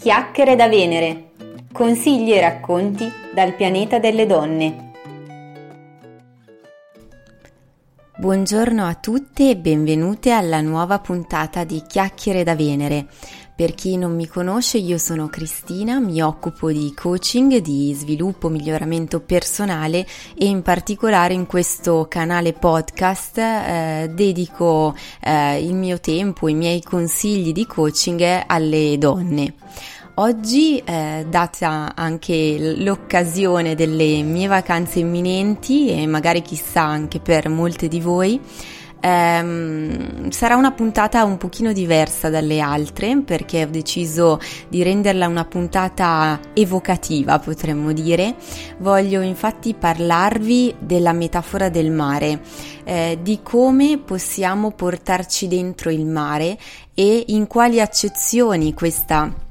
Chiacchiere da Venere. Consigli e racconti dal pianeta delle donne. Buongiorno a tutte e benvenute alla nuova puntata di Chiacchiere da Venere. Per chi non mi conosce, io sono Cristina, mi occupo di coaching, di sviluppo, miglioramento personale e in particolare in questo canale podcast eh, dedico eh, il mio tempo, i miei consigli di coaching alle donne. Oggi, eh, data anche l'occasione delle mie vacanze imminenti e magari chissà anche per molte di voi, ehm, sarà una puntata un pochino diversa dalle altre perché ho deciso di renderla una puntata evocativa, potremmo dire. Voglio infatti parlarvi della metafora del mare, eh, di come possiamo portarci dentro il mare e in quali accezioni questa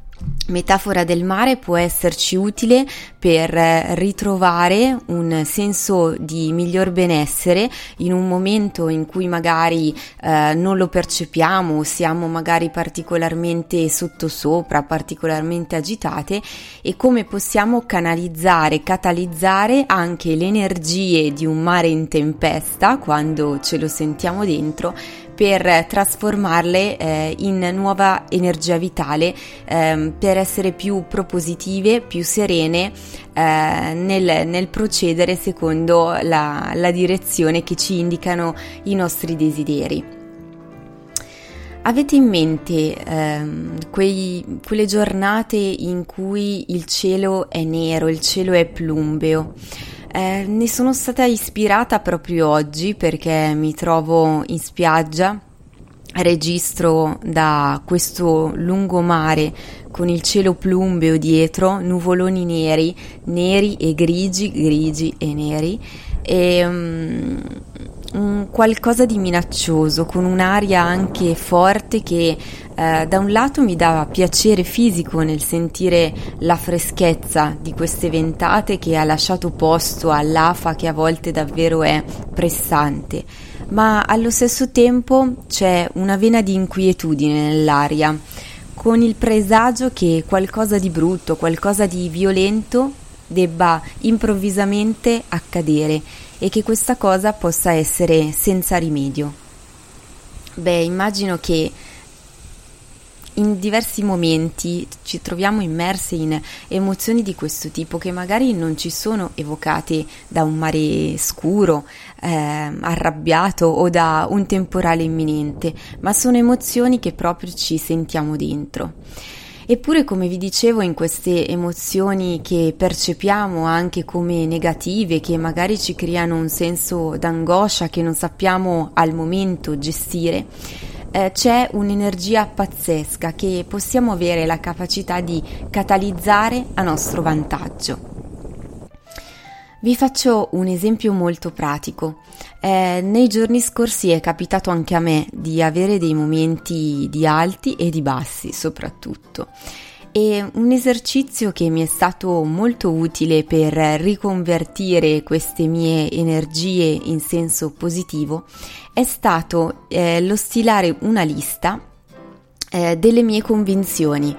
metafora del mare può esserci utile per ritrovare un senso di miglior benessere in un momento in cui magari eh, non lo percepiamo, siamo magari particolarmente sottosopra, particolarmente agitate e come possiamo canalizzare, catalizzare anche le energie di un mare in tempesta quando ce lo sentiamo dentro per trasformarle eh, in nuova energia vitale, eh, per essere più propositive, più serene eh, nel, nel, procedere secondo la, la direzione che ci indicano i nostri desideri. Avete in mente ehm, quei, quelle giornate in cui il cielo è nero, il cielo è plumbeo? Eh, ne sono stata ispirata proprio oggi perché mi trovo in spiaggia, registro da questo lungomare con il cielo plumbeo dietro, nuvoloni neri, neri e grigi, grigi e neri. E um, un qualcosa di minaccioso, con un'aria anche forte che eh, da un lato mi dava piacere fisico nel sentire la freschezza di queste ventate che ha lasciato posto all'afa che a volte davvero è pressante, ma allo stesso tempo c'è una vena di inquietudine nell'aria, con il presagio che qualcosa di brutto, qualcosa di violento debba improvvisamente accadere e che questa cosa possa essere senza rimedio. Beh, immagino che in diversi momenti ci troviamo immersi in emozioni di questo tipo che magari non ci sono evocate da un mare scuro, eh, arrabbiato o da un temporale imminente, ma sono emozioni che proprio ci sentiamo dentro. Eppure, come vi dicevo, in queste emozioni che percepiamo anche come negative, che magari ci creano un senso d'angoscia che non sappiamo al momento gestire, eh, c'è un'energia pazzesca che possiamo avere la capacità di catalizzare a nostro vantaggio. Vi faccio un esempio molto pratico. Eh, nei giorni scorsi è capitato anche a me di avere dei momenti di alti e di bassi soprattutto. E un esercizio che mi è stato molto utile per riconvertire queste mie energie in senso positivo è stato eh, lo stilare una lista eh, delle mie convinzioni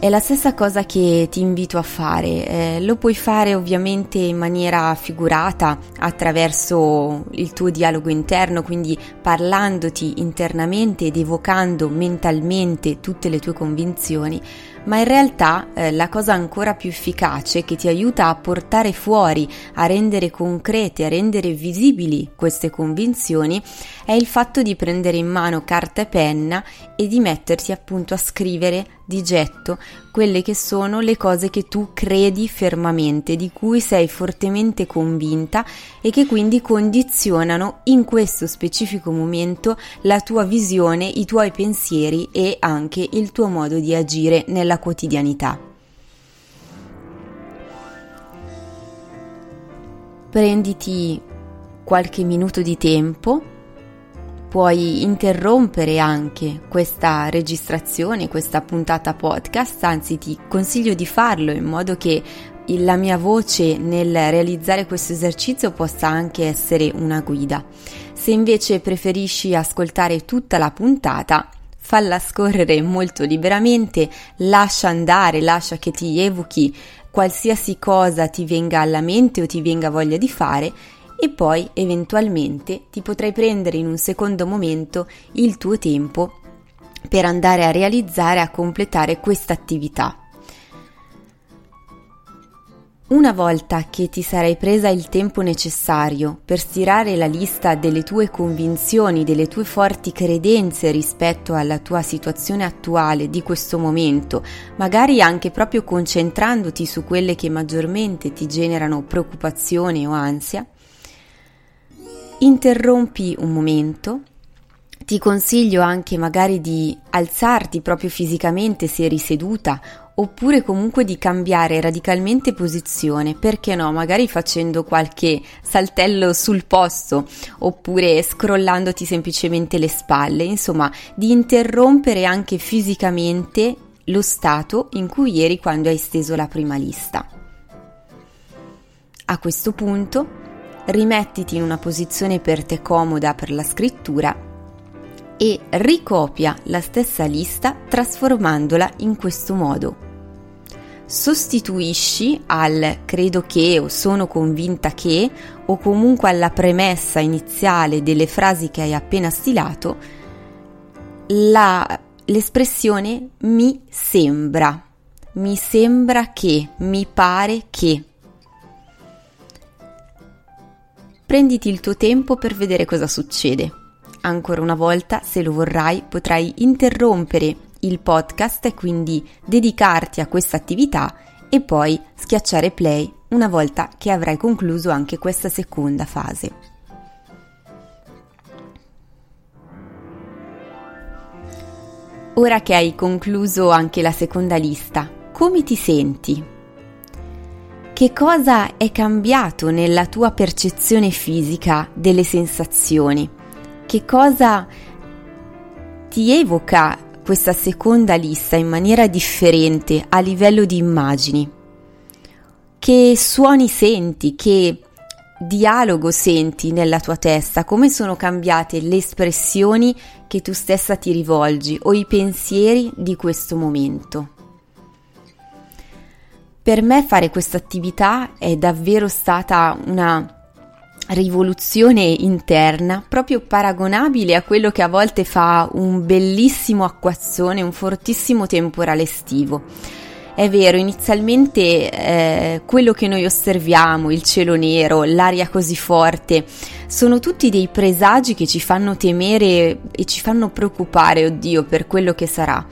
è la stessa cosa che ti invito a fare, eh, lo puoi fare ovviamente in maniera figurata attraverso il tuo dialogo interno, quindi parlandoti internamente ed evocando mentalmente tutte le tue convinzioni, ma in realtà eh, la cosa ancora più efficace che ti aiuta a portare fuori, a rendere concrete, a rendere visibili queste convinzioni è il fatto di prendere in mano carta e penna e di mettersi appunto a scrivere di getto quelle che sono le cose che tu credi fermamente, di cui sei fortemente convinta e che quindi condizionano in questo specifico momento la tua visione, i tuoi pensieri e anche il tuo modo di agire nella quotidianità. Prenditi qualche minuto di tempo puoi interrompere anche questa registrazione, questa puntata podcast, anzi ti consiglio di farlo in modo che la mia voce nel realizzare questo esercizio possa anche essere una guida. Se invece preferisci ascoltare tutta la puntata, falla scorrere molto liberamente, lascia andare, lascia che ti evochi qualsiasi cosa ti venga alla mente o ti venga voglia di fare e poi eventualmente ti potrai prendere in un secondo momento il tuo tempo per andare a realizzare, a completare questa attività. Una volta che ti sarai presa il tempo necessario per stirare la lista delle tue convinzioni, delle tue forti credenze rispetto alla tua situazione attuale di questo momento, magari anche proprio concentrandoti su quelle che maggiormente ti generano preoccupazione o ansia, interrompi un momento ti consiglio anche magari di alzarti proprio fisicamente se eri seduta oppure comunque di cambiare radicalmente posizione, perché no, magari facendo qualche saltello sul posto oppure scrollandoti semplicemente le spalle, insomma, di interrompere anche fisicamente lo stato in cui eri quando hai steso la prima lista. A questo punto rimettiti in una posizione per te comoda per la scrittura e ricopia la stessa lista trasformandola in questo modo. Sostituisci al credo che o sono convinta che o comunque alla premessa iniziale delle frasi che hai appena stilato la, l'espressione mi sembra, mi sembra che, mi pare che. Prenditi il tuo tempo per vedere cosa succede. Ancora una volta, se lo vorrai, potrai interrompere il podcast e quindi dedicarti a questa attività e poi schiacciare play una volta che avrai concluso anche questa seconda fase. Ora che hai concluso anche la seconda lista, come ti senti? Che cosa è cambiato nella tua percezione fisica delle sensazioni? che cosa ti evoca questa seconda lista in maniera differente a livello di immagini? Che suoni senti? Che dialogo senti nella tua testa? Come sono cambiate le espressioni che tu stessa ti rivolgi o i pensieri di questo momento? Per me fare questa attività è davvero stata una rivoluzione interna proprio paragonabile a quello che a volte fa un bellissimo acquazzone, un fortissimo temporale estivo. È vero, inizialmente eh, quello che noi osserviamo, il cielo nero, l'aria così forte, sono tutti dei presagi che ci fanno temere e ci fanno preoccupare, oddio, per quello che sarà.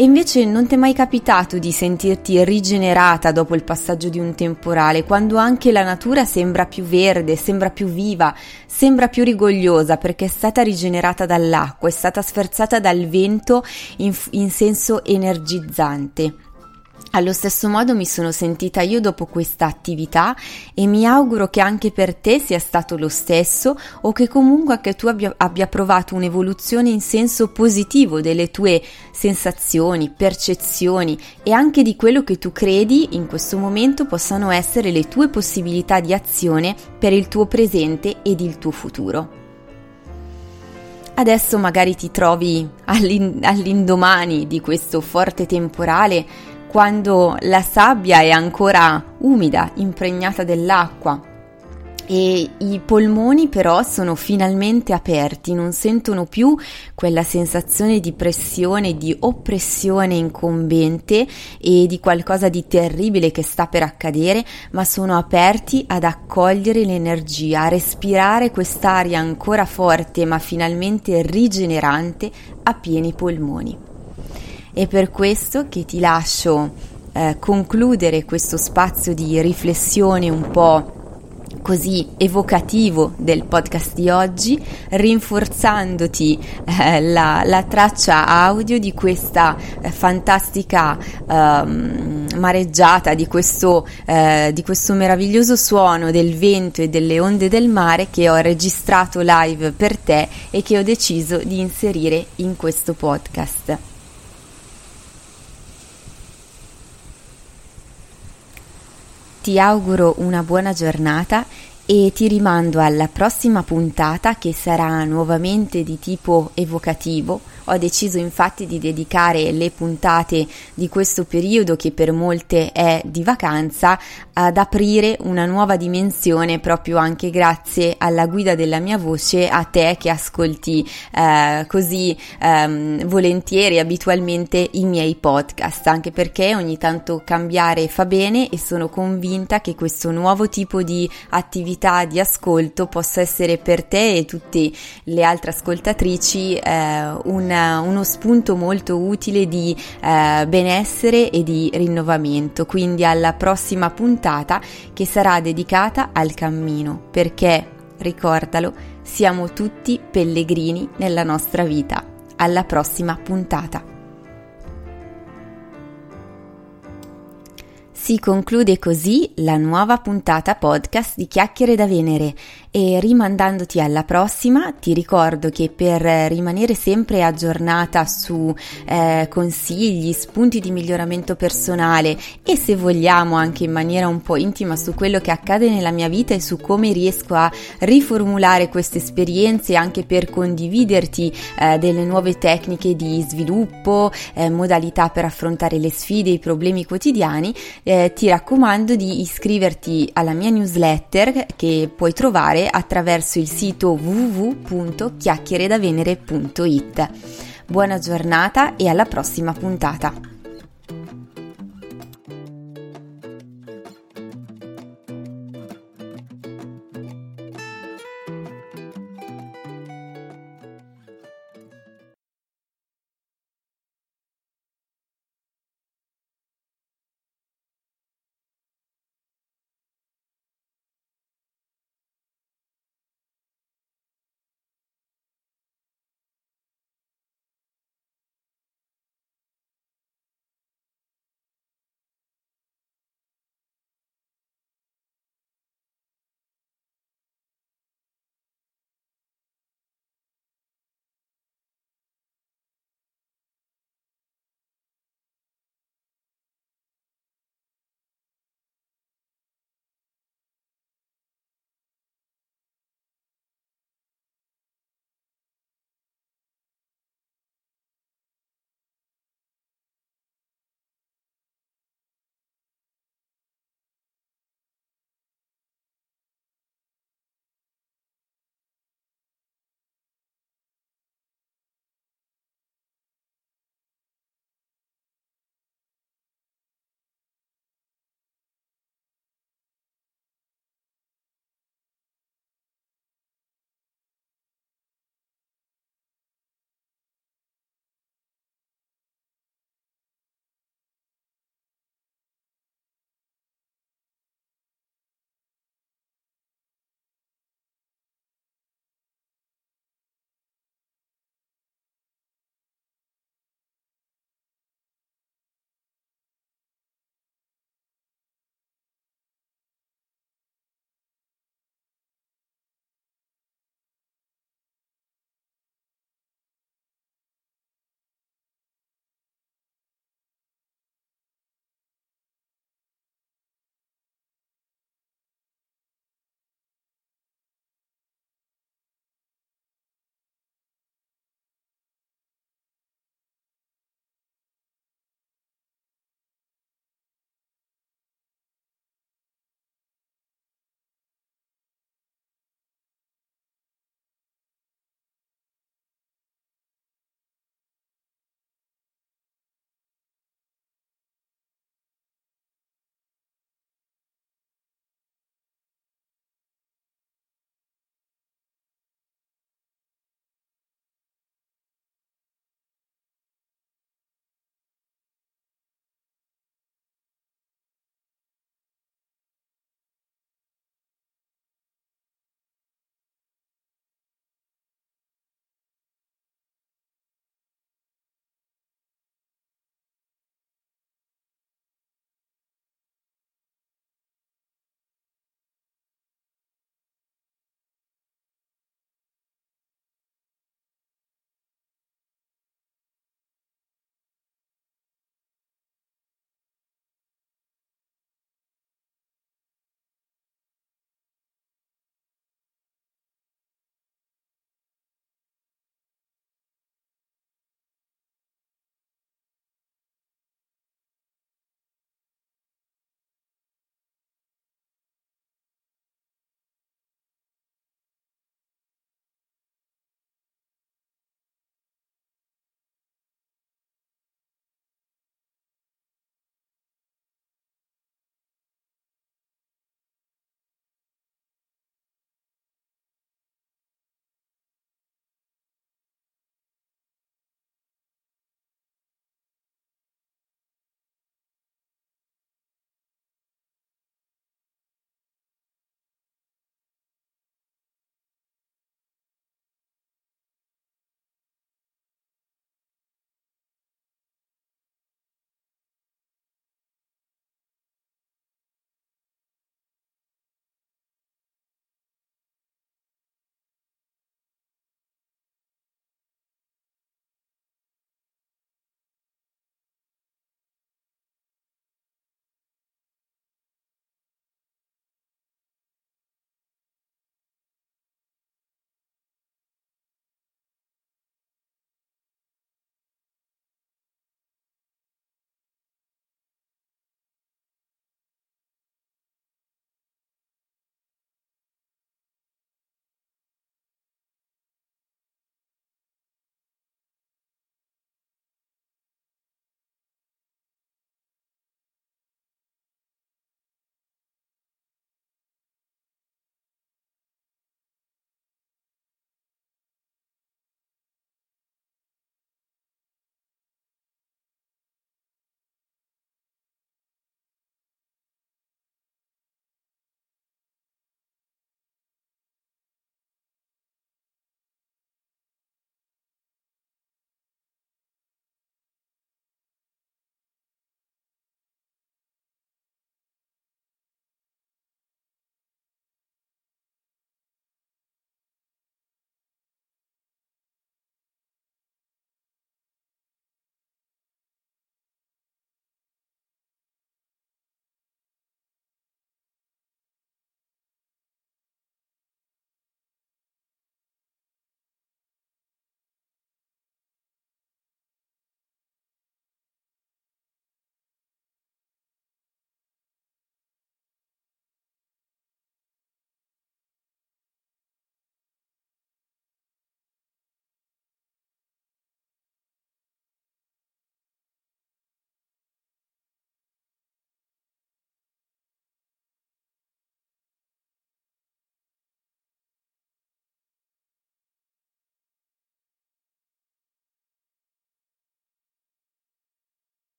E invece non ti è mai capitato di sentirti rigenerata dopo il passaggio di un temporale, quando anche la natura sembra più verde, sembra più viva, sembra più rigogliosa perché è stata rigenerata dall'acqua, è stata sferzata dal vento in, in senso energizzante. Allo stesso modo mi sono sentita io dopo questa attività e mi auguro che anche per te sia stato lo stesso o che comunque anche tu abbia, abbia provato un'evoluzione in senso positivo delle tue sensazioni, percezioni e anche di quello che tu credi in questo momento possano essere le tue possibilità di azione per il tuo presente ed il tuo futuro. Adesso magari ti trovi all'indomani di questo forte temporale quando la sabbia è ancora umida, impregnata dell'acqua e i polmoni però sono finalmente aperti, non sentono più quella sensazione di pressione, di oppressione incombente e di qualcosa di terribile che sta per accadere, ma sono aperti ad accogliere l'energia, a respirare quest'aria ancora forte ma finalmente rigenerante a pieni polmoni. È per questo che ti lascio eh, concludere questo spazio di riflessione un po' così evocativo del podcast di oggi, rinforzandoti eh, la, la, traccia audio di questa eh, fantastica eh, mareggiata, di questo, eh, di questo meraviglioso suono del vento e delle onde del mare che ho registrato live per te e che ho deciso di inserire in questo podcast. Ti auguro una buona giornata e ti rimando alla prossima puntata che sarà nuovamente di tipo evocativo. Ho deciso infatti di dedicare le puntate di questo periodo che per molte è di vacanza ad aprire una nuova dimensione proprio anche grazie alla guida della mia voce a te che ascolti eh, così ehm, volentieri abitualmente i miei podcast. Anche perché ogni tanto cambiare fa bene e sono convinta che questo nuovo tipo di attività di ascolto possa essere per te e tutte le altre ascoltatrici eh, un uno spunto molto utile di eh, benessere e di rinnovamento. Quindi alla prossima puntata che sarà dedicata al cammino, perché ricordalo, siamo tutti pellegrini nella nostra vita. Alla prossima puntata. Si conclude così la nuova puntata podcast di Chiacchiere da Venere e rimandandoti alla prossima ti ricordo che per rimanere sempre aggiornata su eh, consigli, spunti di miglioramento personale e se vogliamo anche in maniera un po' intima su quello che accade nella mia vita e su come riesco a riformulare queste esperienze anche per condividerti eh, delle nuove tecniche di sviluppo, eh, modalità per affrontare le sfide, i problemi quotidiani, eh, ti raccomando di iscriverti alla mia newsletter che puoi trovare attraverso il sito www.chiacchieredavenere.it. Buona giornata e alla prossima puntata!